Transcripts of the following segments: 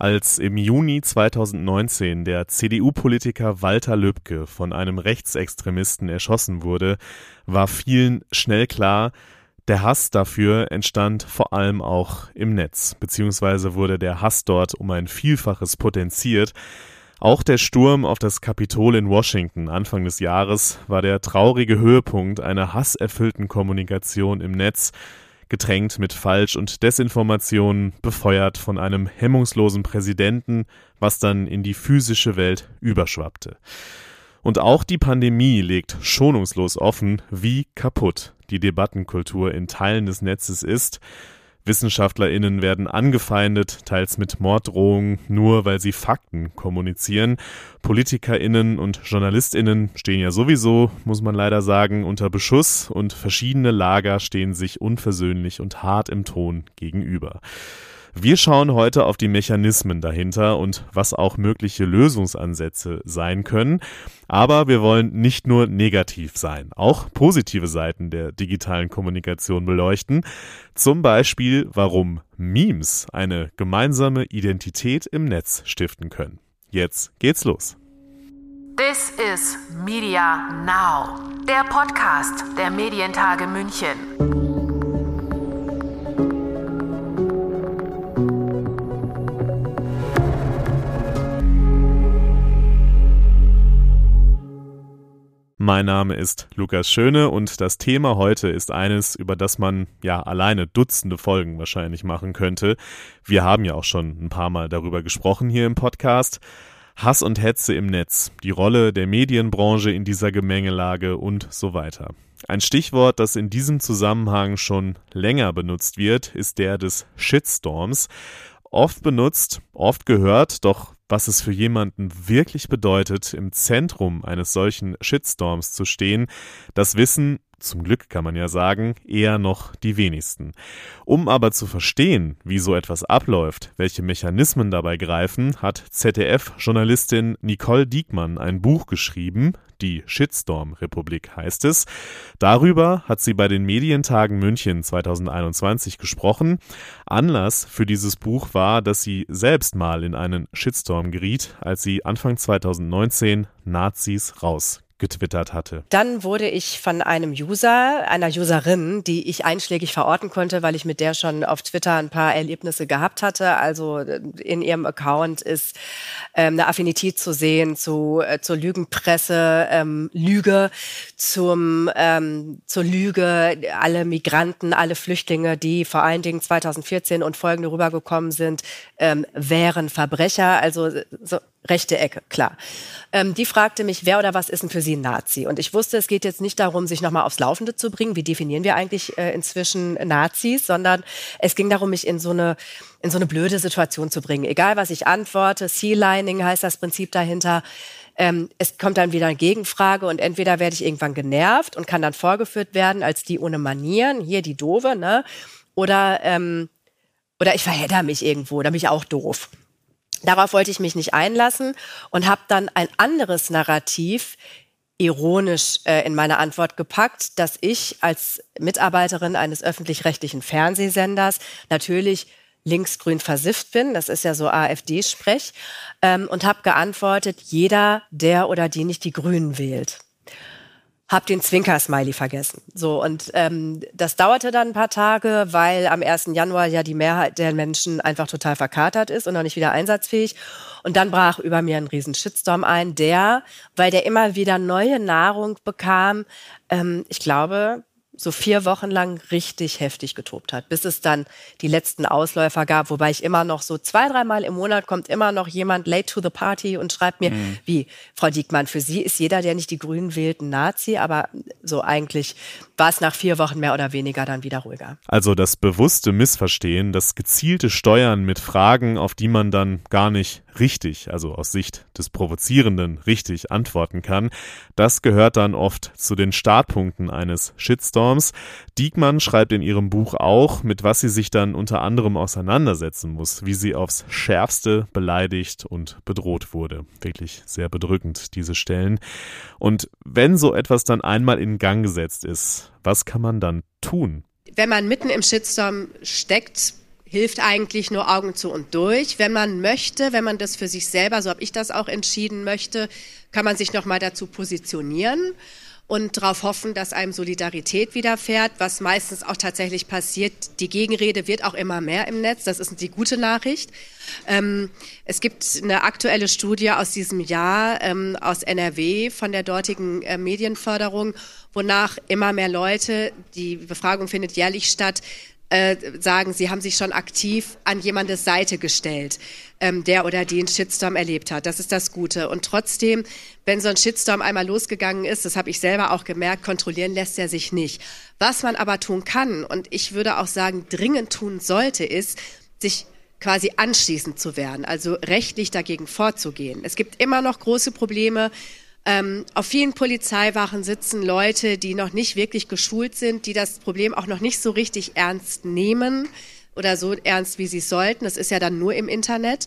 Als im Juni 2019 der CDU-Politiker Walter Lübcke von einem Rechtsextremisten erschossen wurde, war vielen schnell klar, der Hass dafür entstand vor allem auch im Netz, beziehungsweise wurde der Hass dort um ein Vielfaches potenziert. Auch der Sturm auf das Kapitol in Washington Anfang des Jahres war der traurige Höhepunkt einer hasserfüllten Kommunikation im Netz, getränkt mit Falsch- und Desinformationen, befeuert von einem hemmungslosen Präsidenten, was dann in die physische Welt überschwappte. Und auch die Pandemie legt schonungslos offen, wie kaputt die Debattenkultur in Teilen des Netzes ist, WissenschaftlerInnen werden angefeindet, teils mit Morddrohungen, nur weil sie Fakten kommunizieren. PolitikerInnen und JournalistInnen stehen ja sowieso, muss man leider sagen, unter Beschuss und verschiedene Lager stehen sich unversöhnlich und hart im Ton gegenüber. Wir schauen heute auf die Mechanismen dahinter und was auch mögliche Lösungsansätze sein können. Aber wir wollen nicht nur negativ sein, auch positive Seiten der digitalen Kommunikation beleuchten. Zum Beispiel, warum Memes eine gemeinsame Identität im Netz stiften können. Jetzt geht's los. This is Media Now, der Podcast der Medientage München. Mein Name ist Lukas Schöne und das Thema heute ist eines, über das man ja alleine Dutzende Folgen wahrscheinlich machen könnte. Wir haben ja auch schon ein paar Mal darüber gesprochen hier im Podcast. Hass und Hetze im Netz, die Rolle der Medienbranche in dieser Gemengelage und so weiter. Ein Stichwort, das in diesem Zusammenhang schon länger benutzt wird, ist der des Shitstorms. Oft benutzt, oft gehört, doch was es für jemanden wirklich bedeutet, im Zentrum eines solchen Shitstorms zu stehen, das wissen, zum Glück kann man ja sagen, eher noch die wenigsten. Um aber zu verstehen, wie so etwas abläuft, welche Mechanismen dabei greifen, hat ZDF-Journalistin Nicole Diekmann ein Buch geschrieben, die Shitstorm-Republik heißt es. Darüber hat sie bei den Medientagen München 2021 gesprochen. Anlass für dieses Buch war, dass sie selbst mal in einen Shitstorm geriet, als sie Anfang 2019 Nazis raus getwittert hatte. Dann wurde ich von einem User, einer Userin, die ich einschlägig verorten konnte, weil ich mit der schon auf Twitter ein paar Erlebnisse gehabt hatte. Also äh, in ihrem Account ist ähm, eine Affinität zu sehen zu, äh, zur Lügenpresse, ähm, Lüge, zum, ähm, zur Lüge, alle Migranten, alle Flüchtlinge, die vor allen Dingen 2014 und folgende rübergekommen sind, ähm, wären Verbrecher. Also so rechte Ecke, klar. Ähm, die fragte mich, wer oder was ist denn für sie ein Nazi? Und ich wusste, es geht jetzt nicht darum, sich nochmal aufs Laufende zu bringen. Wie definieren wir eigentlich äh, inzwischen Nazis? Sondern es ging darum, mich in so eine in so eine blöde Situation zu bringen. Egal, was ich antworte, Sea-Lining heißt das Prinzip dahinter. Ähm, es kommt dann wieder eine Gegenfrage und entweder werde ich irgendwann genervt und kann dann vorgeführt werden als die ohne Manieren, hier die Dove, ne? Oder, ähm, oder ich verhedder mich irgendwo, da bin ich auch doof. Darauf wollte ich mich nicht einlassen und habe dann ein anderes Narrativ ironisch äh, in meine Antwort gepackt, dass ich als Mitarbeiterin eines öffentlich-rechtlichen Fernsehsenders natürlich linksgrün versifft bin, das ist ja so AfD-Sprech, ähm, und habe geantwortet, jeder, der oder die nicht die Grünen wählt hab den Zwinker-Smiley vergessen. So, und ähm, das dauerte dann ein paar Tage, weil am 1. Januar ja die Mehrheit der Menschen einfach total verkatert ist und noch nicht wieder einsatzfähig. Und dann brach über mir ein riesen Shitstorm ein, der, weil der immer wieder neue Nahrung bekam, ähm, ich glaube, so vier Wochen lang richtig heftig getobt hat, bis es dann die letzten Ausläufer gab, wobei ich immer noch so zwei, dreimal im Monat kommt immer noch jemand late to the party und schreibt mir, mhm. wie, Frau Diekmann, für Sie ist jeder, der nicht die Grünen wählt, ein Nazi, aber so eigentlich war es nach vier Wochen mehr oder weniger dann wieder ruhiger. Also das bewusste Missverstehen, das gezielte Steuern mit Fragen, auf die man dann gar nicht richtig, also aus Sicht des Provozierenden richtig antworten kann, das gehört dann oft zu den Startpunkten eines Shitstorms. Diekmann schreibt in ihrem Buch auch, mit was sie sich dann unter anderem auseinandersetzen muss, wie sie aufs Schärfste beleidigt und bedroht wurde. Wirklich sehr bedrückend, diese Stellen. Und wenn so etwas dann einmal in Gang gesetzt ist, was kann man dann tun? Wenn man mitten im Shitstorm steckt, hilft eigentlich nur Augen zu und durch. Wenn man möchte, wenn man das für sich selber, so habe ich das auch entschieden möchte, kann man sich noch mal dazu positionieren und darauf hoffen, dass einem Solidarität widerfährt, was meistens auch tatsächlich passiert. Die Gegenrede wird auch immer mehr im Netz. Das ist die gute Nachricht. Ähm, es gibt eine aktuelle Studie aus diesem Jahr ähm, aus NRW von der dortigen äh, Medienförderung, wonach immer mehr Leute, die Befragung findet jährlich statt, äh, sagen, sie haben sich schon aktiv an jemandes Seite gestellt, ähm, der oder die einen Shitstorm erlebt hat. Das ist das Gute. Und trotzdem, wenn so ein Shitstorm einmal losgegangen ist, das habe ich selber auch gemerkt, kontrollieren lässt er sich nicht. Was man aber tun kann, und ich würde auch sagen, dringend tun sollte, ist, sich quasi anschließend zu werden, also rechtlich dagegen vorzugehen. Es gibt immer noch große Probleme ähm, auf vielen Polizeiwachen sitzen Leute, die noch nicht wirklich geschult sind, die das Problem auch noch nicht so richtig ernst nehmen oder so ernst, wie sie sollten. Das ist ja dann nur im Internet.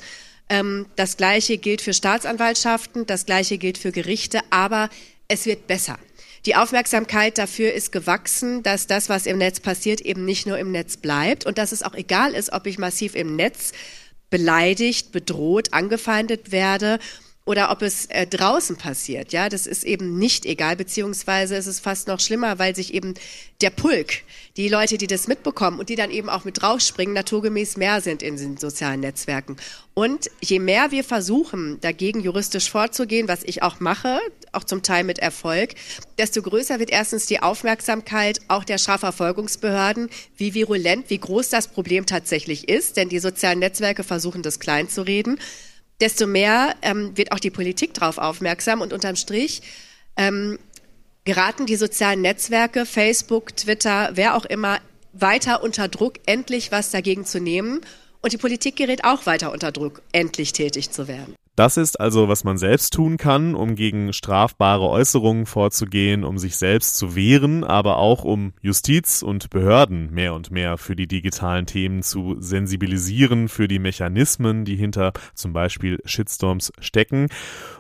Ähm, das Gleiche gilt für Staatsanwaltschaften, das Gleiche gilt für Gerichte, aber es wird besser. Die Aufmerksamkeit dafür ist gewachsen, dass das, was im Netz passiert, eben nicht nur im Netz bleibt und dass es auch egal ist, ob ich massiv im Netz beleidigt, bedroht, angefeindet werde oder ob es äh, draußen passiert. Ja, das ist eben nicht egal, beziehungsweise es ist fast noch schlimmer, weil sich eben der Pulk, die Leute, die das mitbekommen und die dann eben auch mit draufspringen, naturgemäß mehr sind in den sozialen Netzwerken. Und je mehr wir versuchen, dagegen juristisch vorzugehen, was ich auch mache, auch zum Teil mit Erfolg, desto größer wird erstens die Aufmerksamkeit auch der Strafverfolgungsbehörden, wie virulent, wie groß das Problem tatsächlich ist, denn die sozialen Netzwerke versuchen das klein zu reden desto mehr ähm, wird auch die Politik darauf aufmerksam und unterm Strich ähm, geraten die sozialen Netzwerke, Facebook, Twitter, wer auch immer, weiter unter Druck, endlich was dagegen zu nehmen. Und die Politik gerät auch weiter unter Druck, endlich tätig zu werden. Das ist also, was man selbst tun kann, um gegen strafbare Äußerungen vorzugehen, um sich selbst zu wehren, aber auch um Justiz und Behörden mehr und mehr für die digitalen Themen zu sensibilisieren, für die Mechanismen, die hinter zum Beispiel Shitstorms stecken.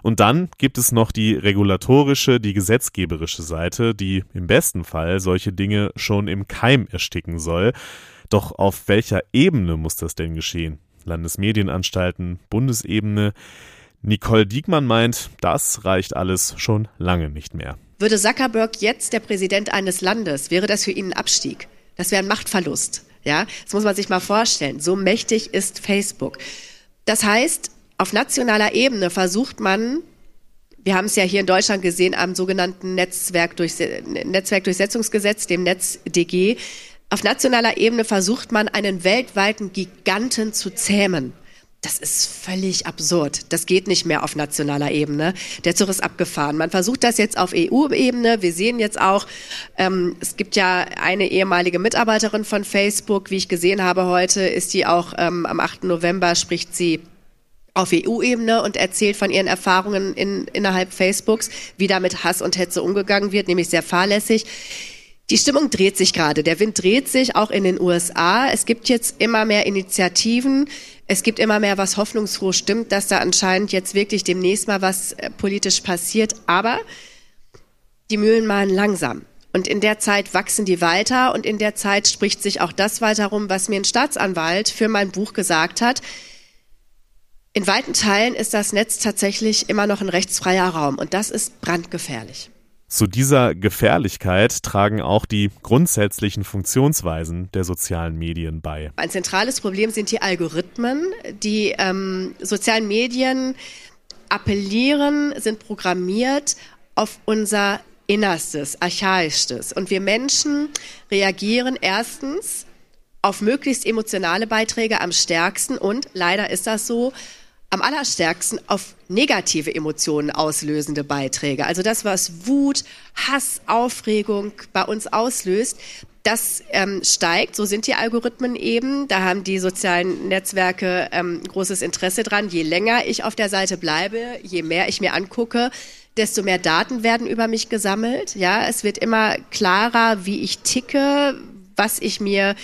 Und dann gibt es noch die regulatorische, die gesetzgeberische Seite, die im besten Fall solche Dinge schon im Keim ersticken soll. Doch auf welcher Ebene muss das denn geschehen? Landesmedienanstalten, Bundesebene. Nicole Diekmann meint, das reicht alles schon lange nicht mehr. Würde Zuckerberg jetzt der Präsident eines Landes, wäre das für ihn ein Abstieg. Das wäre ein Machtverlust. Ja, das muss man sich mal vorstellen. So mächtig ist Facebook. Das heißt, auf nationaler Ebene versucht man, wir haben es ja hier in Deutschland gesehen am sogenannten Netzwerkdurchsetzungsgesetz, dem NetzDG, auf nationaler Ebene versucht man, einen weltweiten Giganten zu zähmen. Das ist völlig absurd. Das geht nicht mehr auf nationaler Ebene. Der Zug ist abgefahren. Man versucht das jetzt auf EU-Ebene. Wir sehen jetzt auch, ähm, es gibt ja eine ehemalige Mitarbeiterin von Facebook, wie ich gesehen habe heute, ist die auch ähm, am 8. November spricht sie auf EU-Ebene und erzählt von ihren Erfahrungen in, innerhalb Facebooks, wie da mit Hass und Hetze umgegangen wird, nämlich sehr fahrlässig. Die Stimmung dreht sich gerade. Der Wind dreht sich auch in den USA. Es gibt jetzt immer mehr Initiativen. Es gibt immer mehr, was hoffnungsfroh stimmt, dass da anscheinend jetzt wirklich demnächst mal was äh, politisch passiert. Aber die Mühlen mahlen langsam. Und in der Zeit wachsen die weiter und in der Zeit spricht sich auch das weiter rum, was mir ein Staatsanwalt für mein Buch gesagt hat. In weiten Teilen ist das Netz tatsächlich immer noch ein rechtsfreier Raum und das ist brandgefährlich. Zu dieser Gefährlichkeit tragen auch die grundsätzlichen Funktionsweisen der sozialen Medien bei. Ein zentrales Problem sind die Algorithmen. Die ähm, sozialen Medien appellieren, sind programmiert auf unser Innerstes, Archaischstes. Und wir Menschen reagieren erstens auf möglichst emotionale Beiträge am stärksten und leider ist das so, am allerstärksten auf negative Emotionen auslösende Beiträge. Also das, was Wut, Hass, Aufregung bei uns auslöst, das ähm, steigt, so sind die Algorithmen eben. Da haben die sozialen Netzwerke ähm, großes Interesse dran. Je länger ich auf der Seite bleibe, je mehr ich mir angucke, desto mehr Daten werden über mich gesammelt. Ja, es wird immer klarer, wie ich ticke, was ich mir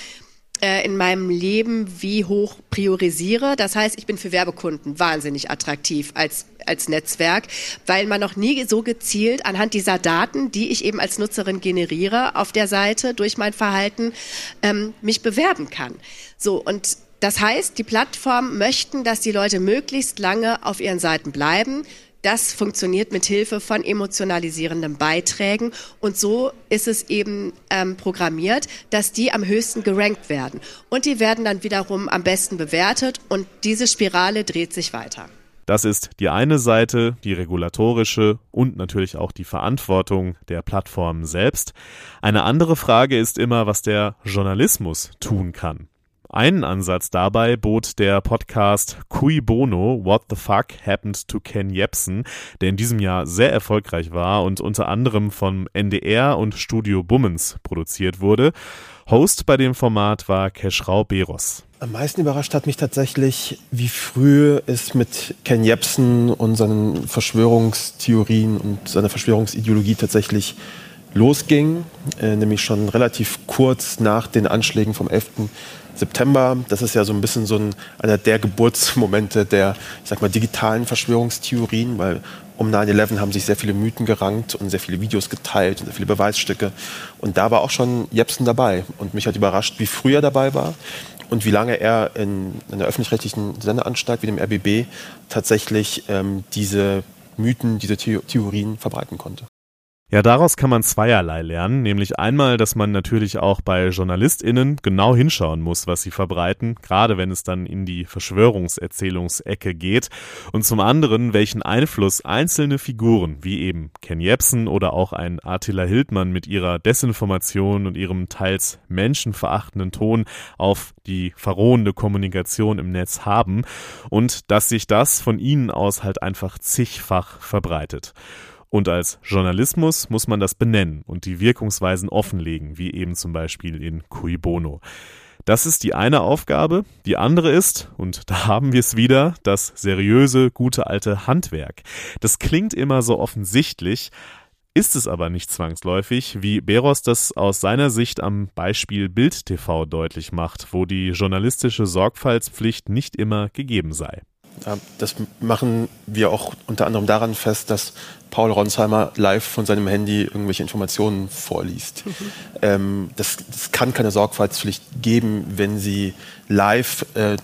in meinem Leben wie hoch priorisiere. Das heißt, ich bin für Werbekunden wahnsinnig attraktiv als, als Netzwerk, weil man noch nie so gezielt anhand dieser Daten, die ich eben als Nutzerin generiere auf der Seite durch mein Verhalten, ähm, mich bewerben kann. So, und Das heißt, die Plattformen möchten, dass die Leute möglichst lange auf ihren Seiten bleiben. Das funktioniert mit Hilfe von emotionalisierenden Beiträgen und so ist es eben ähm, programmiert, dass die am höchsten gerankt werden und die werden dann wiederum am besten bewertet und diese Spirale dreht sich weiter. Das ist die eine Seite, die regulatorische und natürlich auch die Verantwortung der Plattformen selbst. Eine andere Frage ist immer, was der Journalismus tun kann. Einen Ansatz dabei bot der Podcast Cui Bono What the Fuck Happened to Ken Jebsen, der in diesem Jahr sehr erfolgreich war und unter anderem vom NDR und Studio Bummens produziert wurde. Host bei dem Format war Keschrau Beros. Am meisten überrascht hat mich tatsächlich, wie früh es mit Ken Jebsen und seinen Verschwörungstheorien und seiner Verschwörungsideologie tatsächlich losging, äh, nämlich schon relativ kurz nach den Anschlägen vom 11. September. Das ist ja so ein bisschen so ein, einer der Geburtsmomente der, ich sag mal, digitalen Verschwörungstheorien, weil um 9-11 haben sich sehr viele Mythen gerankt und sehr viele Videos geteilt und sehr viele Beweisstücke. Und da war auch schon Jepsen dabei. Und mich hat überrascht, wie früh er dabei war und wie lange er in einer öffentlich-rechtlichen Sendeanstalt wie dem RBB tatsächlich ähm, diese Mythen, diese Theorien verbreiten konnte. Ja, daraus kann man zweierlei lernen, nämlich einmal, dass man natürlich auch bei JournalistInnen genau hinschauen muss, was sie verbreiten, gerade wenn es dann in die Verschwörungserzählungsecke geht, und zum anderen, welchen Einfluss einzelne Figuren, wie eben Ken Jebsen oder auch ein Attila Hildmann mit ihrer Desinformation und ihrem teils menschenverachtenden Ton auf die verrohende Kommunikation im Netz haben und dass sich das von ihnen aus halt einfach zigfach verbreitet. Und als Journalismus muss man das benennen und die Wirkungsweisen offenlegen, wie eben zum Beispiel in Cui Bono. Das ist die eine Aufgabe. Die andere ist, und da haben wir es wieder, das seriöse, gute alte Handwerk. Das klingt immer so offensichtlich, ist es aber nicht zwangsläufig, wie Beros das aus seiner Sicht am Beispiel Bild TV deutlich macht, wo die journalistische Sorgfaltspflicht nicht immer gegeben sei. Das machen wir auch unter anderem daran fest, dass Paul Ronsheimer live von seinem Handy irgendwelche Informationen vorliest. Mhm. Ähm, das, das, kann keine Sorgfaltspflicht geben, wenn Sie live äh,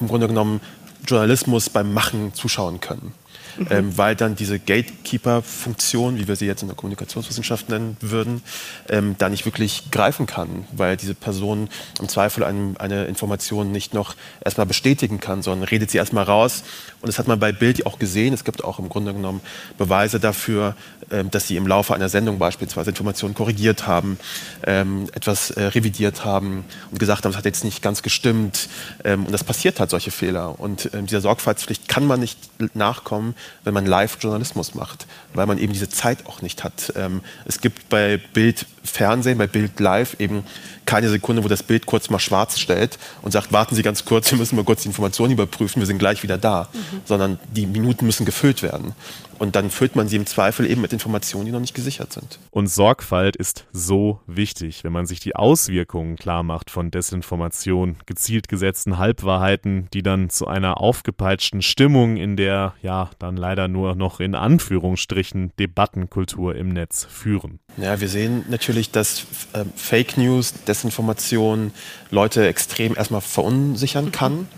im Grunde genommen Journalismus beim Machen zuschauen können mhm. ähm, weil dann diese Gatekeeper-Funktion, wie wir sie jetzt in der Kommunikationswissenschaft nennen würden, ähm, da nicht wirklich greifen kann, weil diese Person im Zweifel einem, eine Information nicht noch erstmal bestätigen kann, sondern redet sie erstmal raus. Und das hat man bei Bild auch gesehen. Es gibt auch im Grunde genommen Beweise dafür, ähm, dass sie im Laufe einer Sendung beispielsweise Informationen korrigiert haben, ähm, etwas äh, revidiert haben und gesagt haben, es hat jetzt nicht ganz gestimmt. Ähm, und das passiert halt solche Fehler. Und ähm, dieser Sorgfaltspflicht kann man nicht nachkommen, wenn man Live-Journalismus macht, weil man eben diese Zeit auch nicht hat. Ähm, es gibt bei Bild Fernsehen, bei Bild Live eben keine Sekunde, wo das Bild kurz mal schwarz stellt und sagt, warten Sie ganz kurz, wir müssen mal kurz die Informationen überprüfen, wir sind gleich wieder da. Mhm. Sondern die Minuten müssen gefüllt werden. Und dann füllt man sie im Zweifel eben mit Informationen, die noch nicht gesichert sind. Und Sorgfalt ist so wichtig, wenn man sich die Auswirkungen klar macht von Desinformation, gezielt gesetzten Halbwahrheiten, die dann zu einer aufgepeitschten Stimmung in der ja dann leider nur noch in Anführungsstrichen Debattenkultur im Netz führen. Ja, wir sehen natürlich, dass äh, Fake News, Desinformation Leute extrem erstmal verunsichern kann.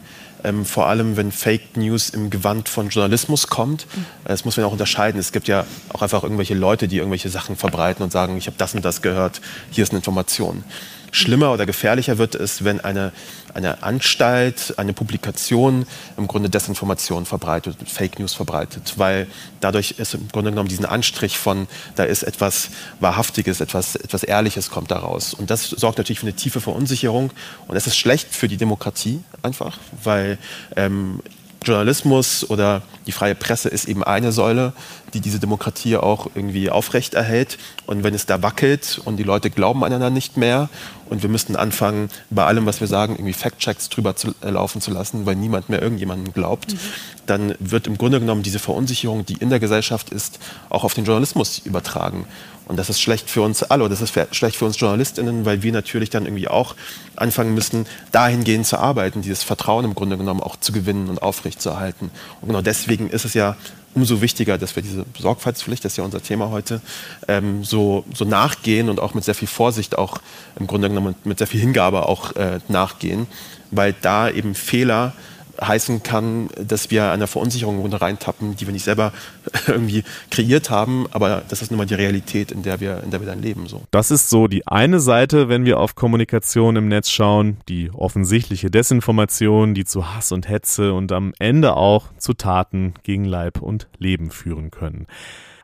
Ähm, vor allem, wenn Fake News im Gewand von Journalismus kommt. Mhm. Das muss man auch unterscheiden. Es gibt ja auch einfach irgendwelche Leute, die irgendwelche Sachen verbreiten und sagen, ich habe das und das gehört, hier ist eine Information. Schlimmer oder gefährlicher wird es, wenn eine, eine Anstalt, eine Publikation im Grunde Desinformation verbreitet, Fake News verbreitet, weil dadurch ist im Grunde genommen diesen Anstrich von, da ist etwas Wahrhaftiges, etwas, etwas Ehrliches kommt daraus. Und das sorgt natürlich für eine tiefe Verunsicherung und es ist schlecht für die Demokratie einfach, weil ähm, Journalismus oder die freie Presse ist eben eine Säule, die diese Demokratie auch irgendwie aufrecht erhält. Und wenn es da wackelt und die Leute glauben einander nicht mehr und wir müssten anfangen, bei allem, was wir sagen, irgendwie Fact-Checks drüber zu, äh, laufen zu lassen, weil niemand mehr irgendjemanden glaubt, mhm. Dann wird im Grunde genommen diese Verunsicherung, die in der Gesellschaft ist, auch auf den Journalismus übertragen. Und das ist schlecht für uns alle. Das ist schlecht für uns JournalistInnen, weil wir natürlich dann irgendwie auch anfangen müssen, dahingehend zu arbeiten, dieses Vertrauen im Grunde genommen auch zu gewinnen und aufrecht aufrechtzuerhalten. Und genau deswegen ist es ja umso wichtiger, dass wir diese Sorgfaltspflicht, das ist ja unser Thema heute, ähm, so, so nachgehen und auch mit sehr viel Vorsicht, auch im Grunde genommen mit sehr viel Hingabe auch äh, nachgehen, weil da eben Fehler heißen kann, dass wir einer Verunsicherung reintappen, die wir nicht selber irgendwie kreiert haben, aber das ist nun mal die Realität, in der wir, in der wir dann leben. So. Das ist so die eine Seite, wenn wir auf Kommunikation im Netz schauen, die offensichtliche Desinformation, die zu Hass und Hetze und am Ende auch zu Taten gegen Leib und Leben führen können.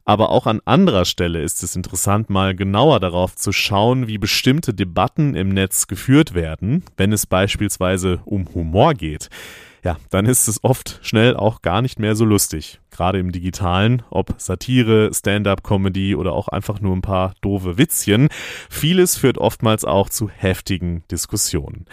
Aber auch an anderer Stelle ist es interessant, mal genauer darauf zu schauen, wie bestimmte Debatten im Netz geführt werden, wenn es beispielsweise um Humor geht ja, dann ist es oft schnell auch gar nicht mehr so lustig gerade im digitalen, ob Satire, Stand-up-Comedy oder auch einfach nur ein paar doofe Witzchen. Vieles führt oftmals auch zu heftigen Diskussionen,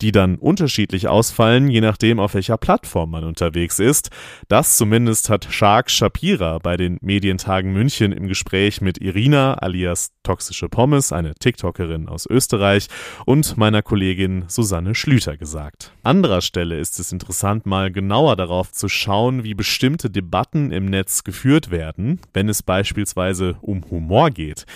die dann unterschiedlich ausfallen, je nachdem, auf welcher Plattform man unterwegs ist. Das zumindest hat Shark Shapira bei den Medientagen München im Gespräch mit Irina alias Toxische Pommes, eine TikTokerin aus Österreich, und meiner Kollegin Susanne Schlüter gesagt. Anderer Stelle ist es interessant, mal genauer darauf zu schauen, wie bestimmte Debatten Debatten im Netz geführt werden, wenn es beispielsweise um Humor geht,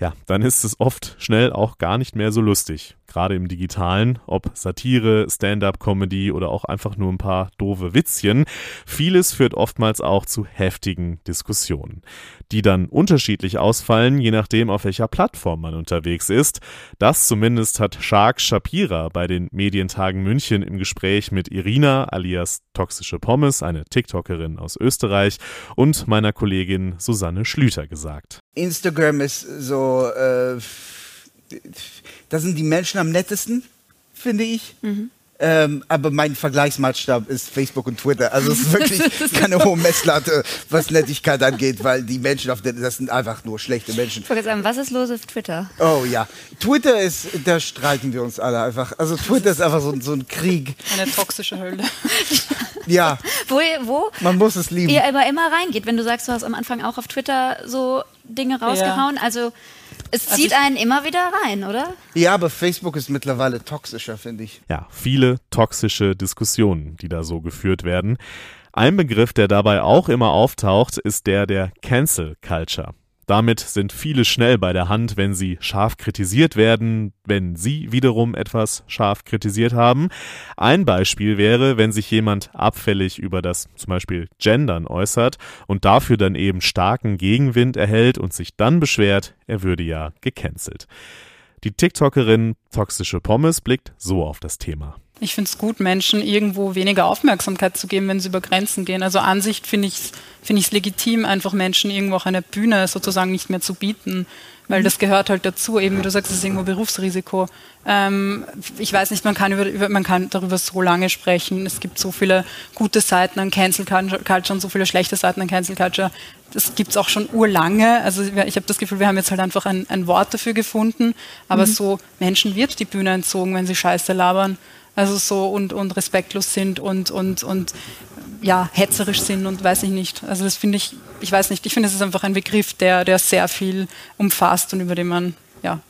ja, dann ist es oft schnell auch gar nicht mehr so lustig gerade im digitalen, ob Satire, Stand-up-Comedy oder auch einfach nur ein paar doofe Witzchen. Vieles führt oftmals auch zu heftigen Diskussionen, die dann unterschiedlich ausfallen, je nachdem, auf welcher Plattform man unterwegs ist. Das zumindest hat Shark Shapira bei den Medientagen München im Gespräch mit Irina alias Toxische Pommes, eine TikTokerin aus Österreich, und meiner Kollegin Susanne Schlüter gesagt. Instagram ist so äh da sind die Menschen am nettesten, finde ich. Mhm. Ähm, aber mein Vergleichsmaßstab ist Facebook und Twitter. Also es ist wirklich keine hohe Messlatte, was Nettigkeit angeht, weil die Menschen auf der, das sind einfach nur schlechte Menschen. Ich wollte sagen, was ist los auf Twitter? Oh ja, Twitter ist, da streiten wir uns alle einfach. Also Twitter ist einfach so, so ein Krieg. Eine toxische Hölle. ja. Wo, wo man muss es lieben. Ihr aber immer reingeht, wenn du sagst, du hast am Anfang auch auf Twitter so Dinge rausgehauen. Ja. Also es also zieht also einen immer wieder rein, oder? Ja, aber Facebook ist mittlerweile toxischer, finde ich. Ja, viele toxische Diskussionen, die da so geführt werden. Ein Begriff, der dabei auch immer auftaucht, ist der der Cancel Culture. Damit sind viele schnell bei der Hand, wenn sie scharf kritisiert werden, wenn sie wiederum etwas scharf kritisiert haben. Ein Beispiel wäre, wenn sich jemand abfällig über das zum Beispiel Gendern äußert und dafür dann eben starken Gegenwind erhält und sich dann beschwert, er würde ja gecancelt. Die TikTokerin Toxische Pommes blickt so auf das Thema. Ich finde es gut, Menschen irgendwo weniger Aufmerksamkeit zu geben, wenn sie über Grenzen gehen. Also an sich finde ich es find legitim, einfach Menschen irgendwo auch eine Bühne sozusagen nicht mehr zu bieten, weil das gehört halt dazu. Eben, wie du sagst, es ist irgendwo Berufsrisiko. Ähm, ich weiß nicht, man kann, über, über, man kann darüber so lange sprechen. Es gibt so viele gute Seiten an Cancel Culture und so viele schlechte Seiten an Cancel Culture. Das gibt es auch schon urlange. Also ich habe das Gefühl, wir haben jetzt halt einfach ein, ein Wort dafür gefunden. Aber mhm. so Menschen wird die Bühne entzogen, wenn sie Scheiße labern also so und, und respektlos sind und, und, und ja, hetzerisch sind und weiß ich nicht. Also das finde ich, ich weiß nicht, ich finde, es ist einfach ein Begriff, der, der sehr viel umfasst und über den man ja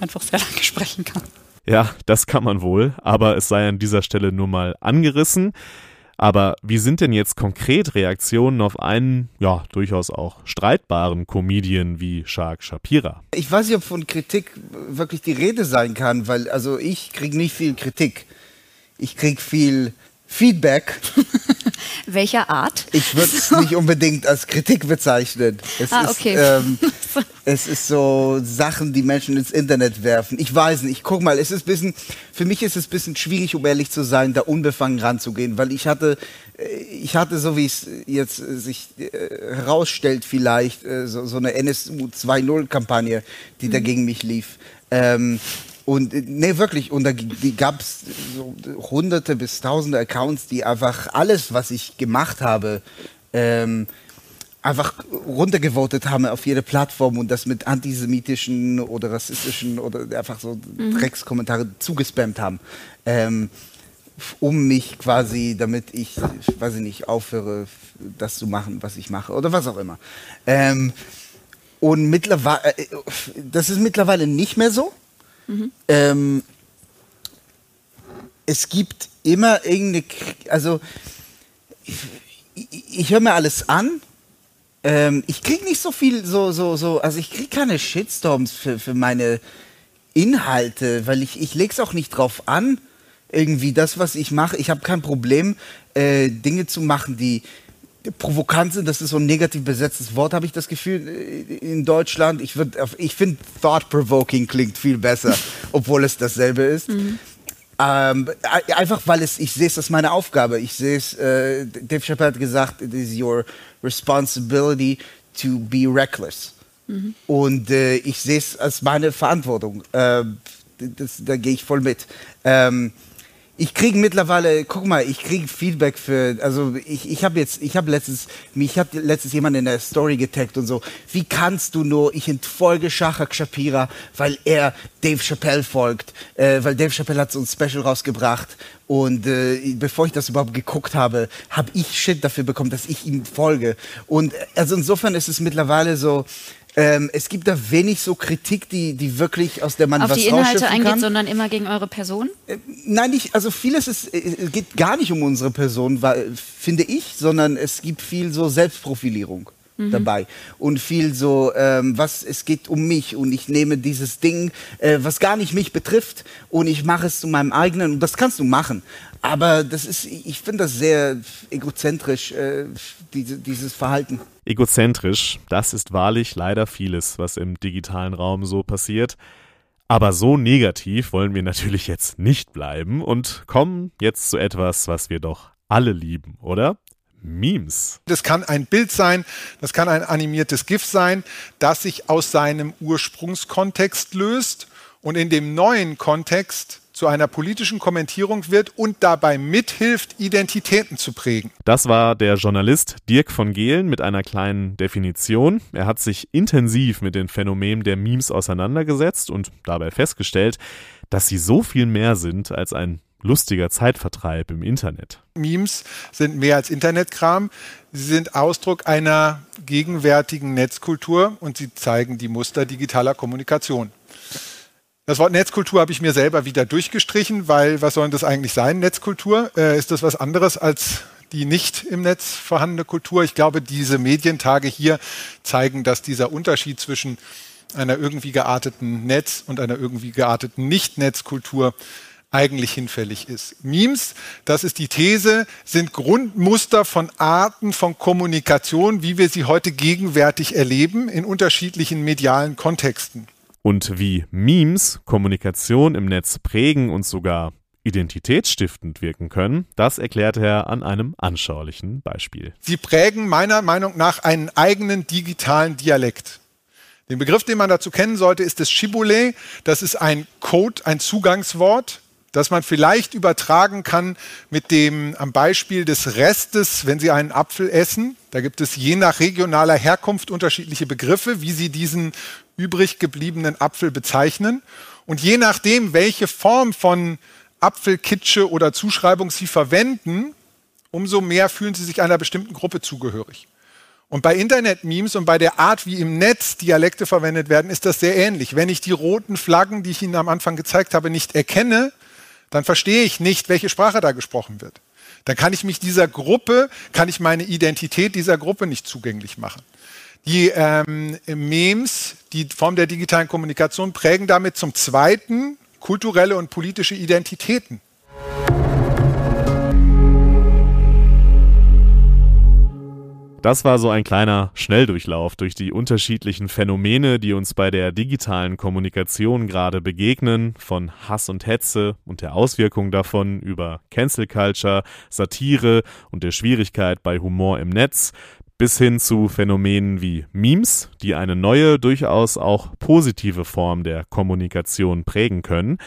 einfach sehr lange sprechen kann. Ja, das kann man wohl, aber es sei an dieser Stelle nur mal angerissen. Aber wie sind denn jetzt konkret Reaktionen auf einen, ja, durchaus auch streitbaren Comedian wie Shark Shapira? Ich weiß nicht, ob von Kritik wirklich die Rede sein kann, weil also ich kriege nicht viel Kritik ich kriege viel Feedback. Welcher Art? Ich würde es nicht unbedingt als Kritik bezeichnen. Es, ah, okay. ist, ähm, es ist so Sachen, die Menschen ins Internet werfen. Ich weiß nicht, ich guck mal, es ist bisschen, für mich ist es ein bisschen schwierig, um ehrlich zu sein, da unbefangen ranzugehen, weil ich hatte, äh, ich hatte, so wie es jetzt sich äh, herausstellt, vielleicht äh, so, so, eine NSU 2.0-Kampagne, die mhm. dagegen mich lief. Ähm, und äh, nee, wirklich. Und da gab es so hunderte bis tausende Accounts, die einfach alles, was ich gemacht habe, ähm, einfach runtergevotet haben auf jede Plattform und das mit antisemitischen oder rassistischen oder einfach so mhm. Dreckskommentare zugespammt haben. Ähm, um mich quasi, damit ich, weiß ich nicht, aufhöre, das zu machen, was ich mache oder was auch immer. Ähm, und mittlerweile, äh, das ist mittlerweile nicht mehr so. Mhm. Ähm, es gibt immer irgendeine, also ich, ich höre mir alles an. Ähm, ich kriege nicht so viel, so, so, so, also ich kriege keine Shitstorms für, für meine Inhalte, weil ich, ich lege es auch nicht drauf an, irgendwie das, was ich mache. Ich habe kein Problem, äh, Dinge zu machen, die provokant sind. Das ist so ein negativ besetztes Wort, habe ich das Gefühl, äh, in Deutschland. Ich, ich finde, thought-provoking klingt viel besser, obwohl es dasselbe ist. Mhm. Ähm, einfach weil es, ich sehe es als meine Aufgabe. Ich sehe es, äh, Dave Chappelle hat gesagt, it is your responsibility to be reckless. Mhm. Und äh, ich sehe es als meine Verantwortung. Äh, das, da gehe ich voll mit. Ähm, ich kriege mittlerweile, guck mal, ich kriege Feedback für, also ich, ich habe jetzt, ich habe letztens, mich hat letztens jemand in der Story getaggt und so, wie kannst du nur, ich entfolge Shachak Shapira, weil er Dave Chappelle folgt, äh, weil Dave Chappelle hat so ein Special rausgebracht und äh, bevor ich das überhaupt geguckt habe, habe ich Shit dafür bekommen, dass ich ihm folge. Und also insofern ist es mittlerweile so, ähm, es gibt da wenig so Kritik, die, die wirklich aus der man Auf was die Inhalte eingeht, kann. sondern immer gegen eure Person? Äh, nein, nicht, also vieles ist, äh, geht gar nicht um unsere Person, weil, finde ich, sondern es gibt viel so Selbstprofilierung. Mhm. dabei und viel so, ähm, was es geht um mich und ich nehme dieses Ding, äh, was gar nicht mich betrifft und ich mache es zu meinem eigenen und das kannst du machen. Aber das ist, ich finde das sehr egozentrisch, äh, diese, dieses Verhalten. Egozentrisch, das ist wahrlich leider vieles, was im digitalen Raum so passiert. Aber so negativ wollen wir natürlich jetzt nicht bleiben und kommen jetzt zu etwas, was wir doch alle lieben, oder? Memes. Das kann ein Bild sein, das kann ein animiertes GIF sein, das sich aus seinem Ursprungskontext löst und in dem neuen Kontext zu einer politischen Kommentierung wird und dabei mithilft, Identitäten zu prägen. Das war der Journalist Dirk von Gehlen mit einer kleinen Definition. Er hat sich intensiv mit den Phänomenen der Memes auseinandergesetzt und dabei festgestellt, dass sie so viel mehr sind als ein lustiger Zeitvertreib im Internet. Memes sind mehr als Internetkram. Sie sind Ausdruck einer gegenwärtigen Netzkultur und sie zeigen die Muster digitaler Kommunikation. Das Wort Netzkultur habe ich mir selber wieder durchgestrichen, weil was soll das eigentlich sein, Netzkultur? Äh, ist das was anderes als die nicht im Netz vorhandene Kultur? Ich glaube, diese Medientage hier zeigen, dass dieser Unterschied zwischen einer irgendwie gearteten Netz- und einer irgendwie gearteten Nicht-Netzkultur eigentlich hinfällig ist. Memes, das ist die These, sind Grundmuster von Arten von Kommunikation, wie wir sie heute gegenwärtig erleben, in unterschiedlichen medialen Kontexten. Und wie Memes Kommunikation im Netz prägen und sogar identitätsstiftend wirken können, das erklärt er an einem anschaulichen Beispiel. Sie prägen meiner Meinung nach einen eigenen digitalen Dialekt. Den Begriff, den man dazu kennen sollte, ist das Shibboleth. Das ist ein Code, ein Zugangswort, das man vielleicht übertragen kann mit dem am Beispiel des Restes, wenn Sie einen Apfel essen. Da gibt es je nach regionaler Herkunft unterschiedliche Begriffe, wie Sie diesen übrig gebliebenen Apfel bezeichnen. Und je nachdem, welche Form von Apfelkitsche oder Zuschreibung Sie verwenden, umso mehr fühlen Sie sich einer bestimmten Gruppe zugehörig. Und bei Internet-Memes und bei der Art, wie im Netz Dialekte verwendet werden, ist das sehr ähnlich. Wenn ich die roten Flaggen, die ich Ihnen am Anfang gezeigt habe, nicht erkenne, dann verstehe ich nicht, welche Sprache da gesprochen wird. Dann kann ich mich dieser Gruppe, kann ich meine Identität dieser Gruppe nicht zugänglich machen. Die ähm, Memes, die Form der digitalen Kommunikation, prägen damit zum Zweiten kulturelle und politische Identitäten. Das war so ein kleiner Schnelldurchlauf durch die unterschiedlichen Phänomene, die uns bei der digitalen Kommunikation gerade begegnen, von Hass und Hetze und der Auswirkung davon über Cancel Culture, Satire und der Schwierigkeit bei Humor im Netz bis hin zu Phänomenen wie Memes, die eine neue, durchaus auch positive Form der Kommunikation prägen können.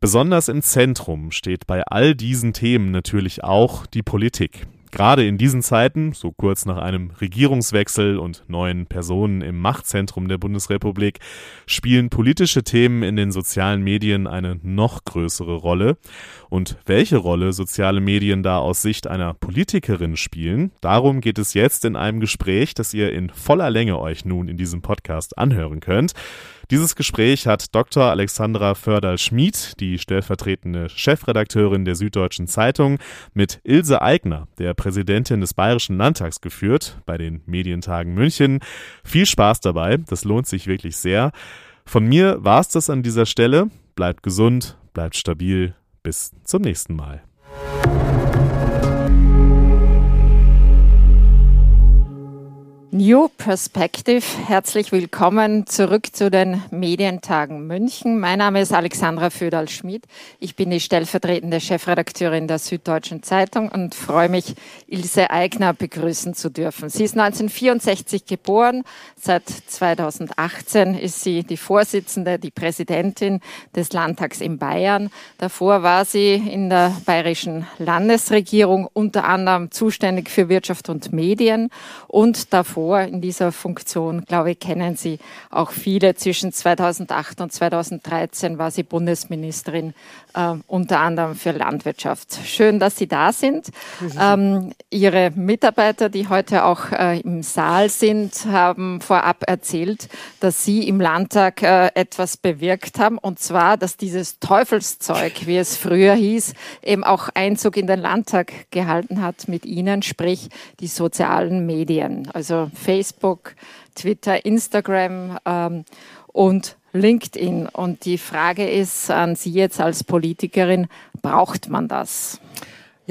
Besonders im Zentrum steht bei all diesen Themen natürlich auch die Politik. Gerade in diesen Zeiten, so kurz nach einem Regierungswechsel und neuen Personen im Machtzentrum der Bundesrepublik, spielen politische Themen in den sozialen Medien eine noch größere Rolle. Und welche Rolle soziale Medien da aus Sicht einer Politikerin spielen, darum geht es jetzt in einem Gespräch, das ihr in voller Länge euch nun in diesem Podcast anhören könnt. Dieses Gespräch hat Dr. Alexandra Förderl-Schmid, die stellvertretende Chefredakteurin der Süddeutschen Zeitung, mit Ilse Aigner, der Präsidentin des Bayerischen Landtags, geführt bei den Medientagen München. Viel Spaß dabei, das lohnt sich wirklich sehr. Von mir war es das an dieser Stelle. Bleibt gesund, bleibt stabil. Bis zum nächsten Mal. New Perspective. Herzlich willkommen zurück zu den Medientagen München. Mein Name ist Alexandra Föderl-Schmid. Ich bin die stellvertretende Chefredakteurin der Süddeutschen Zeitung und freue mich, Ilse Eigner begrüßen zu dürfen. Sie ist 1964 geboren. Seit 2018 ist sie die Vorsitzende, die Präsidentin des Landtags in Bayern. Davor war sie in der bayerischen Landesregierung unter anderem zuständig für Wirtschaft und Medien und davor davor in dieser Funktion, glaube ich, kennen Sie auch viele. Zwischen 2008 und 2013 war sie Bundesministerin äh, unter anderem für Landwirtschaft. Schön, dass Sie da sind. Ähm, Ihre Mitarbeiter, die heute auch äh, im Saal sind, haben vorab erzählt, dass Sie im Landtag äh, etwas bewirkt haben, und zwar, dass dieses Teufelszeug, wie es früher hieß, eben auch Einzug in den Landtag gehalten hat mit Ihnen, sprich die sozialen Medien, also Facebook, Twitter, Instagram ähm, und LinkedIn. Und die Frage ist an Sie jetzt als Politikerin, braucht man das?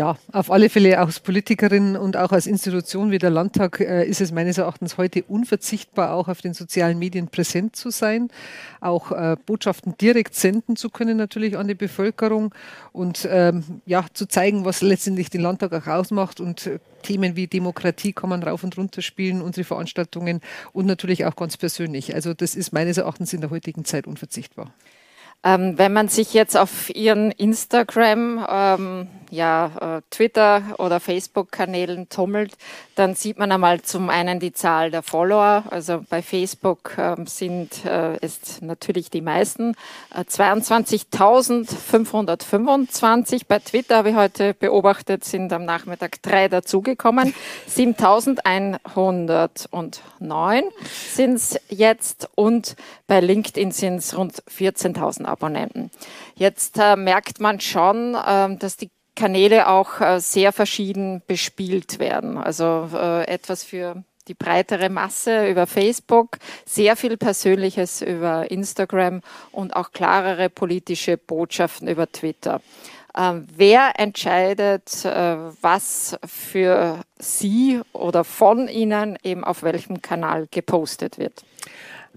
Ja, auf alle Fälle als Politikerin und auch als Institution wie der Landtag äh, ist es meines Erachtens heute unverzichtbar, auch auf den sozialen Medien präsent zu sein, auch äh, Botschaften direkt senden zu können natürlich an die Bevölkerung und ähm, ja zu zeigen, was letztendlich den Landtag auch ausmacht und äh, Themen wie Demokratie kann man rauf und runter spielen, unsere Veranstaltungen und natürlich auch ganz persönlich. Also das ist meines Erachtens in der heutigen Zeit unverzichtbar. Ähm, wenn man sich jetzt auf Ihren Instagram, ähm, ja, äh, Twitter oder Facebook-Kanälen tummelt, dann sieht man einmal zum einen die Zahl der Follower. Also bei Facebook ähm, sind äh, es natürlich die meisten. Äh, 22.525. Bei Twitter habe ich heute beobachtet, sind am Nachmittag drei dazugekommen. 7.109 sind es jetzt und bei LinkedIn sind es rund 14.000 Abonnenten. Jetzt äh, merkt man schon, äh, dass die Kanäle auch äh, sehr verschieden bespielt werden. Also äh, etwas für die breitere Masse über Facebook, sehr viel Persönliches über Instagram und auch klarere politische Botschaften über Twitter. Ähm, wer entscheidet, äh, was für Sie oder von Ihnen eben auf welchem Kanal gepostet wird?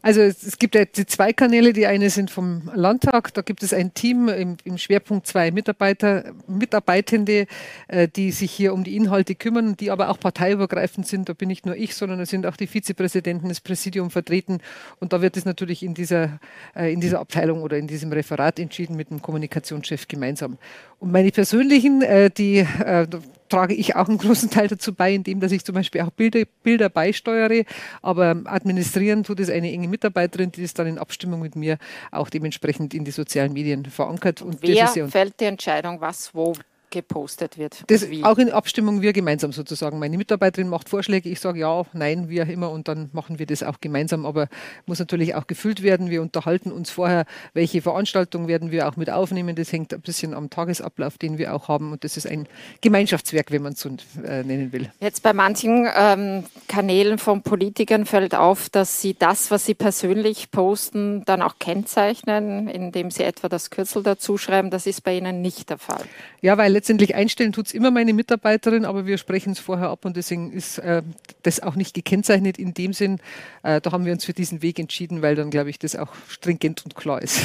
Also es gibt ja die zwei Kanäle. Die eine sind vom Landtag. Da gibt es ein Team im, im Schwerpunkt zwei Mitarbeiter, Mitarbeitende, äh, die sich hier um die Inhalte kümmern, die aber auch parteiübergreifend sind. Da bin nicht nur ich, sondern es sind auch die Vizepräsidenten des Präsidium vertreten. Und da wird es natürlich in dieser, äh, in dieser Abteilung oder in diesem Referat entschieden mit dem Kommunikationschef gemeinsam. Und meine persönlichen, äh, die äh, trage ich auch einen großen Teil dazu bei, indem dass ich zum Beispiel auch Bilder, Bilder beisteuere. Aber administrieren tut es eine enge Mitarbeiterin, die das dann in Abstimmung mit mir auch dementsprechend in die sozialen Medien verankert. Und wer fällt die Entscheidung, was wo gepostet wird. Das auch in Abstimmung wir gemeinsam sozusagen. Meine Mitarbeiterin macht Vorschläge, ich sage ja, nein, wie auch immer und dann machen wir das auch gemeinsam. Aber muss natürlich auch gefüllt werden. Wir unterhalten uns vorher, welche Veranstaltungen werden wir auch mit aufnehmen. Das hängt ein bisschen am Tagesablauf, den wir auch haben. Und das ist ein Gemeinschaftswerk, wenn man es so äh, nennen will. Jetzt bei manchen ähm, Kanälen von Politikern fällt auf, dass sie das, was sie persönlich posten, dann auch kennzeichnen, indem sie etwa das Kürzel dazu schreiben. Das ist bei Ihnen nicht der Fall. Ja, weil letztendlich einstellen tut es immer meine Mitarbeiterin, aber wir sprechen es vorher ab und deswegen ist äh, das auch nicht gekennzeichnet in dem Sinn. Äh, da haben wir uns für diesen Weg entschieden, weil dann, glaube ich, das auch stringent und klar ist.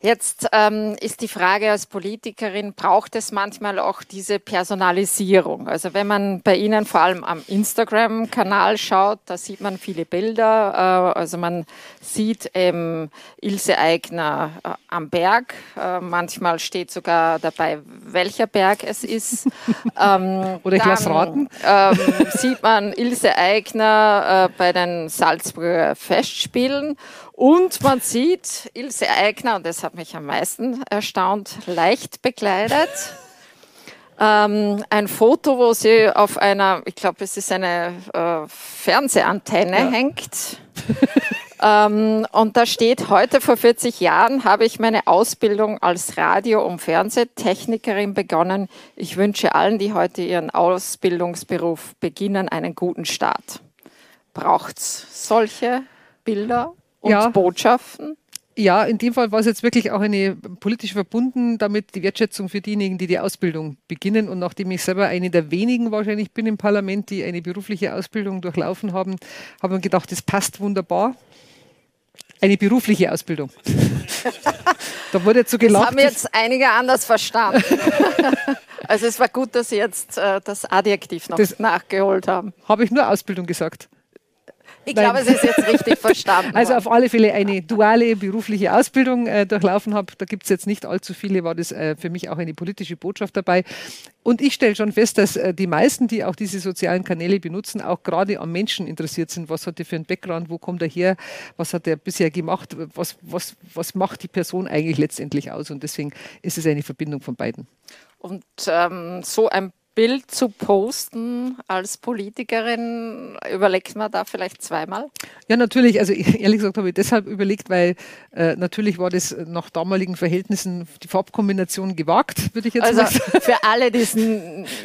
Jetzt ähm, ist die Frage als Politikerin, braucht es manchmal auch diese Personalisierung? Also wenn man bei Ihnen vor allem am Instagram-Kanal schaut, da sieht man viele Bilder. Äh, also man sieht ähm, Ilse Eigner äh, am Berg. Äh, manchmal steht sogar dabei, welcher Berg es ist. ähm, Oder raten. Ähm, sieht man Ilse Eigner äh, bei den Salzburger Festspielen und man sieht Ilse Eigner, und das hat mich am meisten erstaunt, leicht bekleidet. Ähm, ein Foto, wo sie auf einer, ich glaube, es ist eine äh, Fernsehantenne ja. hängt. Ähm, und da steht, heute vor 40 Jahren habe ich meine Ausbildung als Radio- und Fernsehtechnikerin begonnen. Ich wünsche allen, die heute ihren Ausbildungsberuf beginnen, einen guten Start. Braucht es solche Bilder und ja. Botschaften? Ja, in dem Fall war es jetzt wirklich auch eine politisch verbunden, damit die Wertschätzung für diejenigen, die die Ausbildung beginnen. Und nachdem ich selber eine der wenigen wahrscheinlich bin im Parlament, die eine berufliche Ausbildung durchlaufen haben, habe ich gedacht, das passt wunderbar. Eine berufliche Ausbildung. da wurde jetzt so gelacht. Das haben jetzt einige anders verstanden. also es war gut, dass Sie jetzt äh, das Adjektiv noch das nachgeholt haben. Habe ich nur Ausbildung gesagt? Ich glaube, es ist jetzt richtig verstanden. Also auf alle Fälle eine duale berufliche Ausbildung äh, durchlaufen habe. Da gibt es jetzt nicht allzu viele, war das äh, für mich auch eine politische Botschaft dabei. Und ich stelle schon fest, dass äh, die meisten, die auch diese sozialen Kanäle benutzen, auch gerade am Menschen interessiert sind. Was hat er für einen Background? Wo kommt er her? Was hat er bisher gemacht? Was, was, was macht die Person eigentlich letztendlich aus? Und deswegen ist es eine Verbindung von beiden. Und ähm, so ein Bild zu posten als Politikerin, überlegt man da vielleicht zweimal? Ja, natürlich. Also ehrlich gesagt habe ich deshalb überlegt, weil äh, natürlich war das nach damaligen Verhältnissen die Farbkombination gewagt, würde ich jetzt also mal sagen. Für alle, die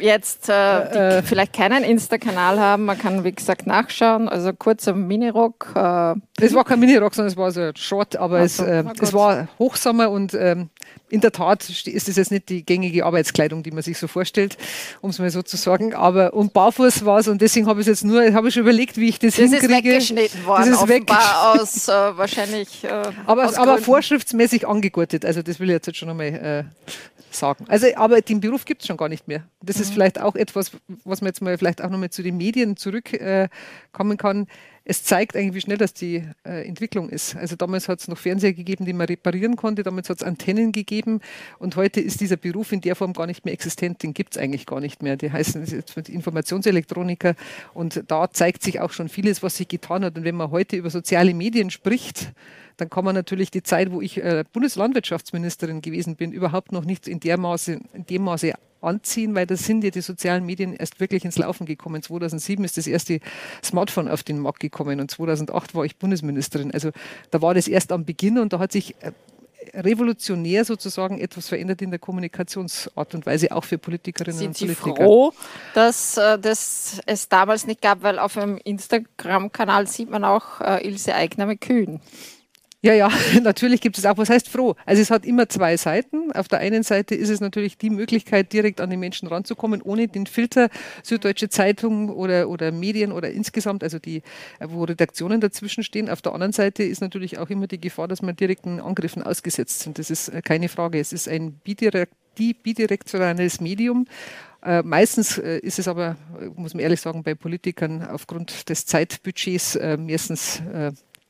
jetzt äh, die äh, vielleicht keinen Insta-Kanal haben, man kann wie gesagt nachschauen. Also kurzer Minirock. Äh, es war kein Minirock, sondern es war so ein Short, aber also, es, äh, es war Hochsommer und ähm, in der Tat ist es jetzt nicht die gängige Arbeitskleidung, die man sich so vorstellt, um es mal so zu sagen. Aber und barfuß war es und deswegen habe ich es jetzt nur, habe ich schon überlegt, wie ich das, das hinkriege. Ist weggeschnitten worden, das ist offenbar aus äh, wahrscheinlich. Äh, aber, aber vorschriftsmäßig angegurtet. Also das will ich jetzt schon einmal äh, sagen. Also, aber den Beruf gibt es schon gar nicht mehr. Das mhm. ist vielleicht auch etwas, was man jetzt mal vielleicht auch nochmal zu den Medien zurückkommen äh, kann es zeigt eigentlich, wie schnell das die äh, Entwicklung ist. Also damals hat es noch Fernseher gegeben, die man reparieren konnte, damals hat es Antennen gegeben und heute ist dieser Beruf in der Form gar nicht mehr existent, den gibt es eigentlich gar nicht mehr. Die heißen jetzt Informationselektroniker und da zeigt sich auch schon vieles, was sich getan hat. Und wenn man heute über soziale Medien spricht, dann kann man natürlich die Zeit, wo ich äh, Bundeslandwirtschaftsministerin gewesen bin, überhaupt noch nicht in, der Maße, in dem Maße anziehen, weil da sind ja die sozialen Medien erst wirklich ins Laufen gekommen. 2007 ist das erste Smartphone auf den Markt gekommen und 2008 war ich Bundesministerin. Also da war das erst am Beginn und da hat sich äh, revolutionär sozusagen etwas verändert in der Kommunikationsart und Weise, auch für Politikerinnen Sind und Politiker. Sind Sie froh, dass äh, das es damals nicht gab, weil auf dem Instagram-Kanal sieht man auch äh, Ilse Eigner mit Kühen. Ja, ja, natürlich gibt es auch, was heißt froh? Also es hat immer zwei Seiten. Auf der einen Seite ist es natürlich die Möglichkeit, direkt an die Menschen ranzukommen, ohne den Filter Süddeutsche Zeitung oder, oder Medien oder insgesamt, also die, wo Redaktionen dazwischen stehen. Auf der anderen Seite ist natürlich auch immer die Gefahr, dass man direkten Angriffen ausgesetzt sind. Das ist äh, keine Frage. Es ist ein bidirekt, bidirektionales Medium. Äh, meistens äh, ist es aber, äh, muss man ehrlich sagen, bei Politikern aufgrund des Zeitbudgets äh, meistens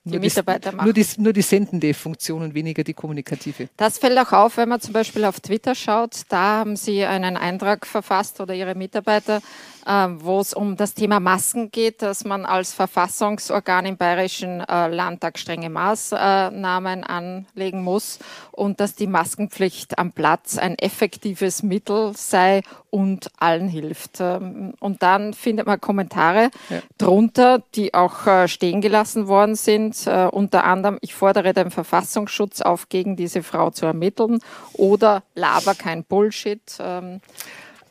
die Mitarbeiter machen. Nur die, nur die sendende Funktion und weniger die kommunikative. Das fällt auch auf, wenn man zum Beispiel auf Twitter schaut. Da haben Sie einen Eintrag verfasst oder Ihre Mitarbeiter, wo es um das Thema Masken geht, dass man als Verfassungsorgan im Bayerischen äh, Landtag strenge Maßnahmen anlegen muss und dass die Maskenpflicht am Platz ein effektives Mittel sei und allen hilft. Ähm, und dann findet man Kommentare ja. drunter, die auch äh, stehen gelassen worden sind. Äh, unter anderem, ich fordere den Verfassungsschutz auf, gegen diese Frau zu ermitteln oder laber kein Bullshit.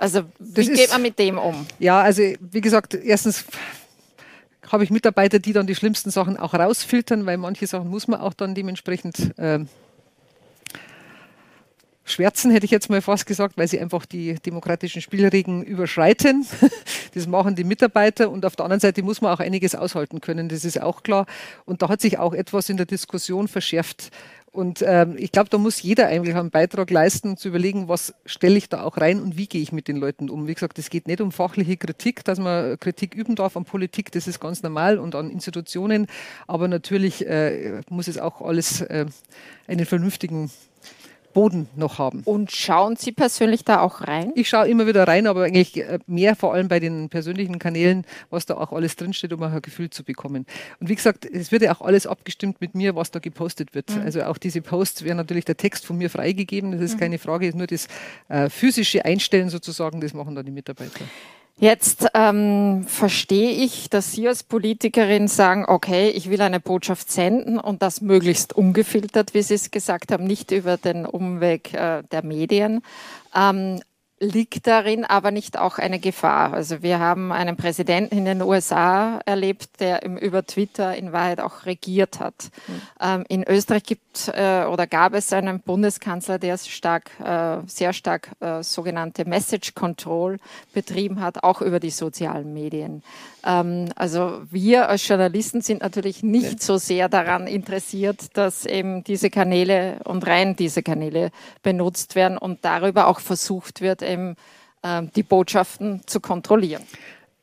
Also wie geht man mit dem um? Ja, also wie gesagt, erstens habe ich Mitarbeiter, die dann die schlimmsten Sachen auch rausfiltern, weil manche Sachen muss man auch dann dementsprechend äh, schwärzen, hätte ich jetzt mal fast gesagt, weil sie einfach die demokratischen Spielregeln überschreiten. Das machen die Mitarbeiter und auf der anderen Seite muss man auch einiges aushalten können, das ist auch klar. Und da hat sich auch etwas in der Diskussion verschärft. Und ähm, ich glaube, da muss jeder eigentlich einen Beitrag leisten, zu überlegen, was stelle ich da auch rein und wie gehe ich mit den Leuten um. Wie gesagt, es geht nicht um fachliche Kritik, dass man Kritik üben darf an Politik, das ist ganz normal und an Institutionen. Aber natürlich äh, muss es auch alles äh, einen vernünftigen Boden noch haben. Und schauen Sie persönlich da auch rein? Ich schaue immer wieder rein, aber eigentlich äh, mehr vor allem bei den persönlichen Kanälen, was da auch alles drinsteht, um auch ein Gefühl zu bekommen. Und wie gesagt, es wird ja auch alles abgestimmt mit mir, was da gepostet wird. Mhm. Also auch diese Posts werden natürlich der Text von mir freigegeben, das ist mhm. keine Frage, nur das äh, physische Einstellen sozusagen, das machen dann die Mitarbeiter. Jetzt ähm, verstehe ich, dass Sie als Politikerin sagen, okay, ich will eine Botschaft senden und das möglichst ungefiltert, wie Sie es gesagt haben, nicht über den Umweg äh, der Medien. Ähm, liegt darin aber nicht auch eine Gefahr? Also wir haben einen Präsidenten in den USA erlebt, der über Twitter in Wahrheit auch regiert hat. Mhm. Ähm, in Österreich gibt äh, oder gab es einen Bundeskanzler, der stark, äh, sehr stark äh, sogenannte Message Control betrieben hat, auch über die sozialen Medien. Ähm, also wir als Journalisten sind natürlich nicht so sehr daran interessiert, dass eben diese Kanäle und rein diese Kanäle benutzt werden und darüber auch versucht wird, eben ähm, die Botschaften zu kontrollieren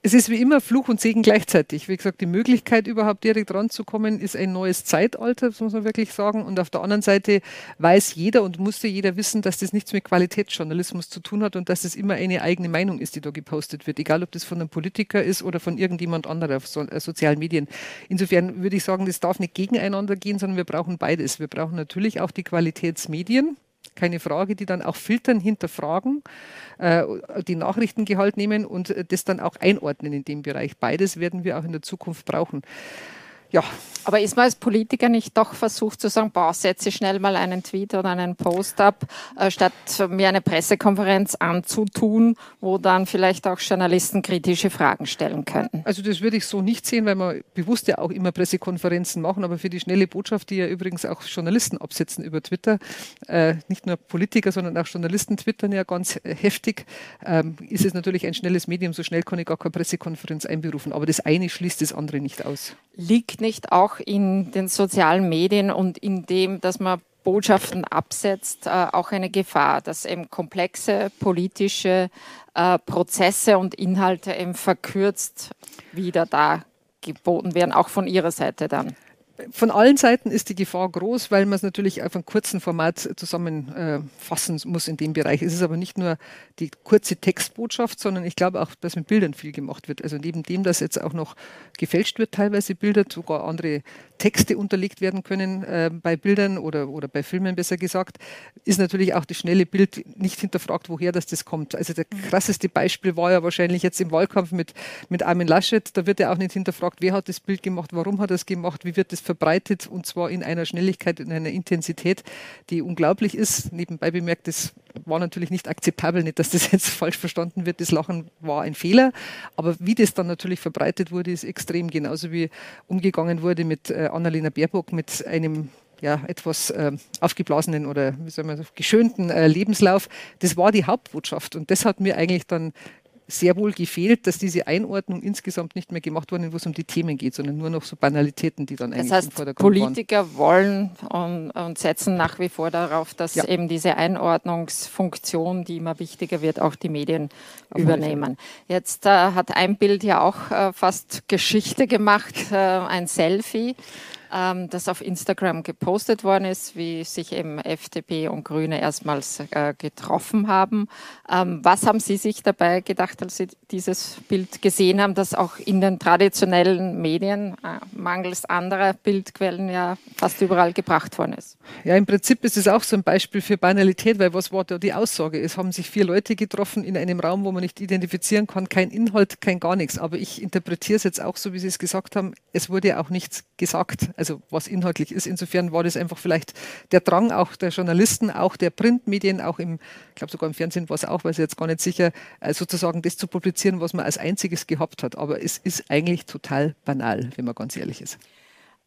es ist wie immer Fluch und Segen gleichzeitig. Wie gesagt, die Möglichkeit, überhaupt direkt ranzukommen, ist ein neues Zeitalter, das muss man wirklich sagen. Und auf der anderen Seite weiß jeder und musste jeder wissen, dass das nichts mit Qualitätsjournalismus zu tun hat und dass es immer eine eigene Meinung ist, die da gepostet wird. Egal, ob das von einem Politiker ist oder von irgendjemand anderem auf so, äh, sozialen Medien. Insofern würde ich sagen, das darf nicht gegeneinander gehen, sondern wir brauchen beides. Wir brauchen natürlich auch die Qualitätsmedien, keine Frage, die dann auch filtern, hinterfragen, äh, die Nachrichtengehalt nehmen und das dann auch einordnen in dem Bereich. Beides werden wir auch in der Zukunft brauchen ja. Aber ist man als Politiker nicht doch versucht zu sagen, boah, setze schnell mal einen Tweet oder einen Post ab, äh, statt mir eine Pressekonferenz anzutun, wo dann vielleicht auch Journalisten kritische Fragen stellen könnten? Also das würde ich so nicht sehen, weil wir bewusst ja auch immer Pressekonferenzen machen, aber für die schnelle Botschaft, die ja übrigens auch Journalisten absetzen über Twitter, äh, nicht nur Politiker, sondern auch Journalisten twittern ja ganz heftig, ähm, ist es natürlich ein schnelles Medium. So schnell kann ich gar keine Pressekonferenz einberufen. Aber das eine schließt das andere nicht aus. Liegt nicht auch in den sozialen Medien und in dem, dass man Botschaften absetzt, äh, auch eine Gefahr, dass eben komplexe politische äh, Prozesse und Inhalte eben verkürzt wieder da geboten werden, auch von Ihrer Seite dann? Von allen Seiten ist die Gefahr groß, weil man es natürlich auf einem kurzen Format zusammenfassen äh, muss in dem Bereich. Es ist aber nicht nur die kurze Textbotschaft, sondern ich glaube auch, dass mit Bildern viel gemacht wird. Also neben dem, dass jetzt auch noch gefälscht wird, teilweise Bilder, sogar andere Texte unterlegt werden können äh, bei Bildern oder, oder bei Filmen besser gesagt, ist natürlich auch das schnelle Bild nicht hinterfragt, woher das, das kommt. Also der krasseste Beispiel war ja wahrscheinlich jetzt im Wahlkampf mit, mit Armin Laschet. Da wird ja auch nicht hinterfragt, wer hat das Bild gemacht, warum hat er es gemacht, wie wird das verbreitet und zwar in einer Schnelligkeit, in einer Intensität, die unglaublich ist. Nebenbei bemerkt, das war natürlich nicht akzeptabel, nicht, dass das jetzt falsch verstanden wird. Das Lachen war ein Fehler, aber wie das dann natürlich verbreitet wurde, ist extrem. Genauso wie umgegangen wurde mit äh, Annalena Baerbock, mit einem ja, etwas äh, aufgeblasenen oder wie soll man sagen, geschönten äh, Lebenslauf. Das war die Hauptbotschaft und das hat mir eigentlich dann sehr wohl gefehlt, dass diese Einordnung insgesamt nicht mehr gemacht wurde, wo es um die Themen geht, sondern nur noch so Banalitäten, die dann eigentlich das heißt, im Vordergrund Politiker waren. wollen und, und, setzen nach wie vor darauf, dass ja. eben diese Einordnungsfunktion, die immer wichtiger wird, auch die Medien Auf übernehmen. Jetzt äh, hat ein Bild ja auch äh, fast Geschichte gemacht, äh, ein Selfie ähm, das auf Instagram gepostet worden ist, wie sich eben FDP und Grüne erstmals äh, getroffen haben. Ähm, was haben Sie sich dabei gedacht, als Sie dieses Bild gesehen haben, das auch in den traditionellen Medien äh, mangels anderer Bildquellen ja fast überall gebracht worden ist? Ja, im Prinzip ist es auch so ein Beispiel für Banalität, weil was war da die Aussage? Es haben sich vier Leute getroffen in einem Raum, wo man nicht identifizieren kann, kein Inhalt, kein gar nichts. Aber ich interpretiere es jetzt auch so, wie Sie es gesagt haben. Es wurde ja auch nichts gesagt also was inhaltlich ist. Insofern war das einfach vielleicht der Drang auch der Journalisten, auch der Printmedien, auch im, ich glaube sogar im Fernsehen war es auch, weiß ich jetzt gar nicht sicher, äh, sozusagen das zu publizieren, was man als einziges gehabt hat. Aber es ist eigentlich total banal, wenn man ganz ehrlich ist.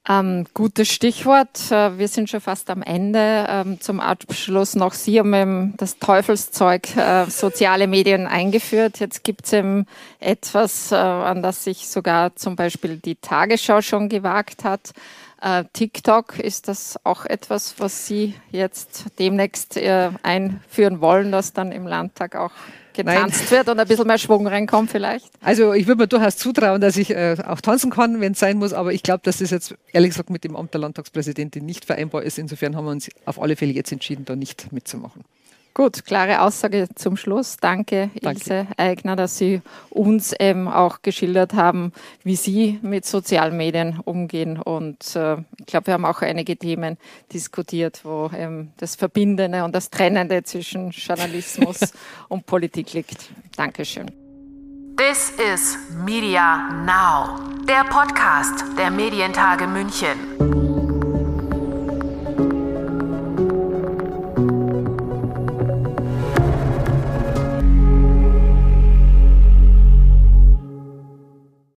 Ähm, gutes Stichwort. Äh, wir sind schon fast am Ende. Ähm, zum Abschluss noch Sie haben das Teufelszeug äh, soziale Medien eingeführt. Jetzt gibt es eben etwas, äh, an das sich sogar zum Beispiel die Tagesschau schon gewagt hat. Äh, TikTok, ist das auch etwas, was Sie jetzt demnächst äh, einführen wollen, dass dann im Landtag auch getanzt Nein. wird und ein bisschen mehr Schwung reinkommt vielleicht? Also ich würde mir durchaus zutrauen, dass ich äh, auch tanzen kann, wenn es sein muss, aber ich glaube, dass das jetzt ehrlich gesagt mit dem Amt der Landtagspräsidentin nicht vereinbar ist. Insofern haben wir uns auf alle Fälle jetzt entschieden, da nicht mitzumachen. Gut, klare Aussage zum Schluss. Danke, Danke, Ilse Eigner, dass Sie uns eben auch geschildert haben, wie Sie mit sozialen Medien umgehen. Und äh, ich glaube, wir haben auch einige Themen diskutiert, wo eben das Verbindende und das Trennende zwischen Journalismus und Politik liegt. Dankeschön. This is Media Now, der Podcast der Medientage München.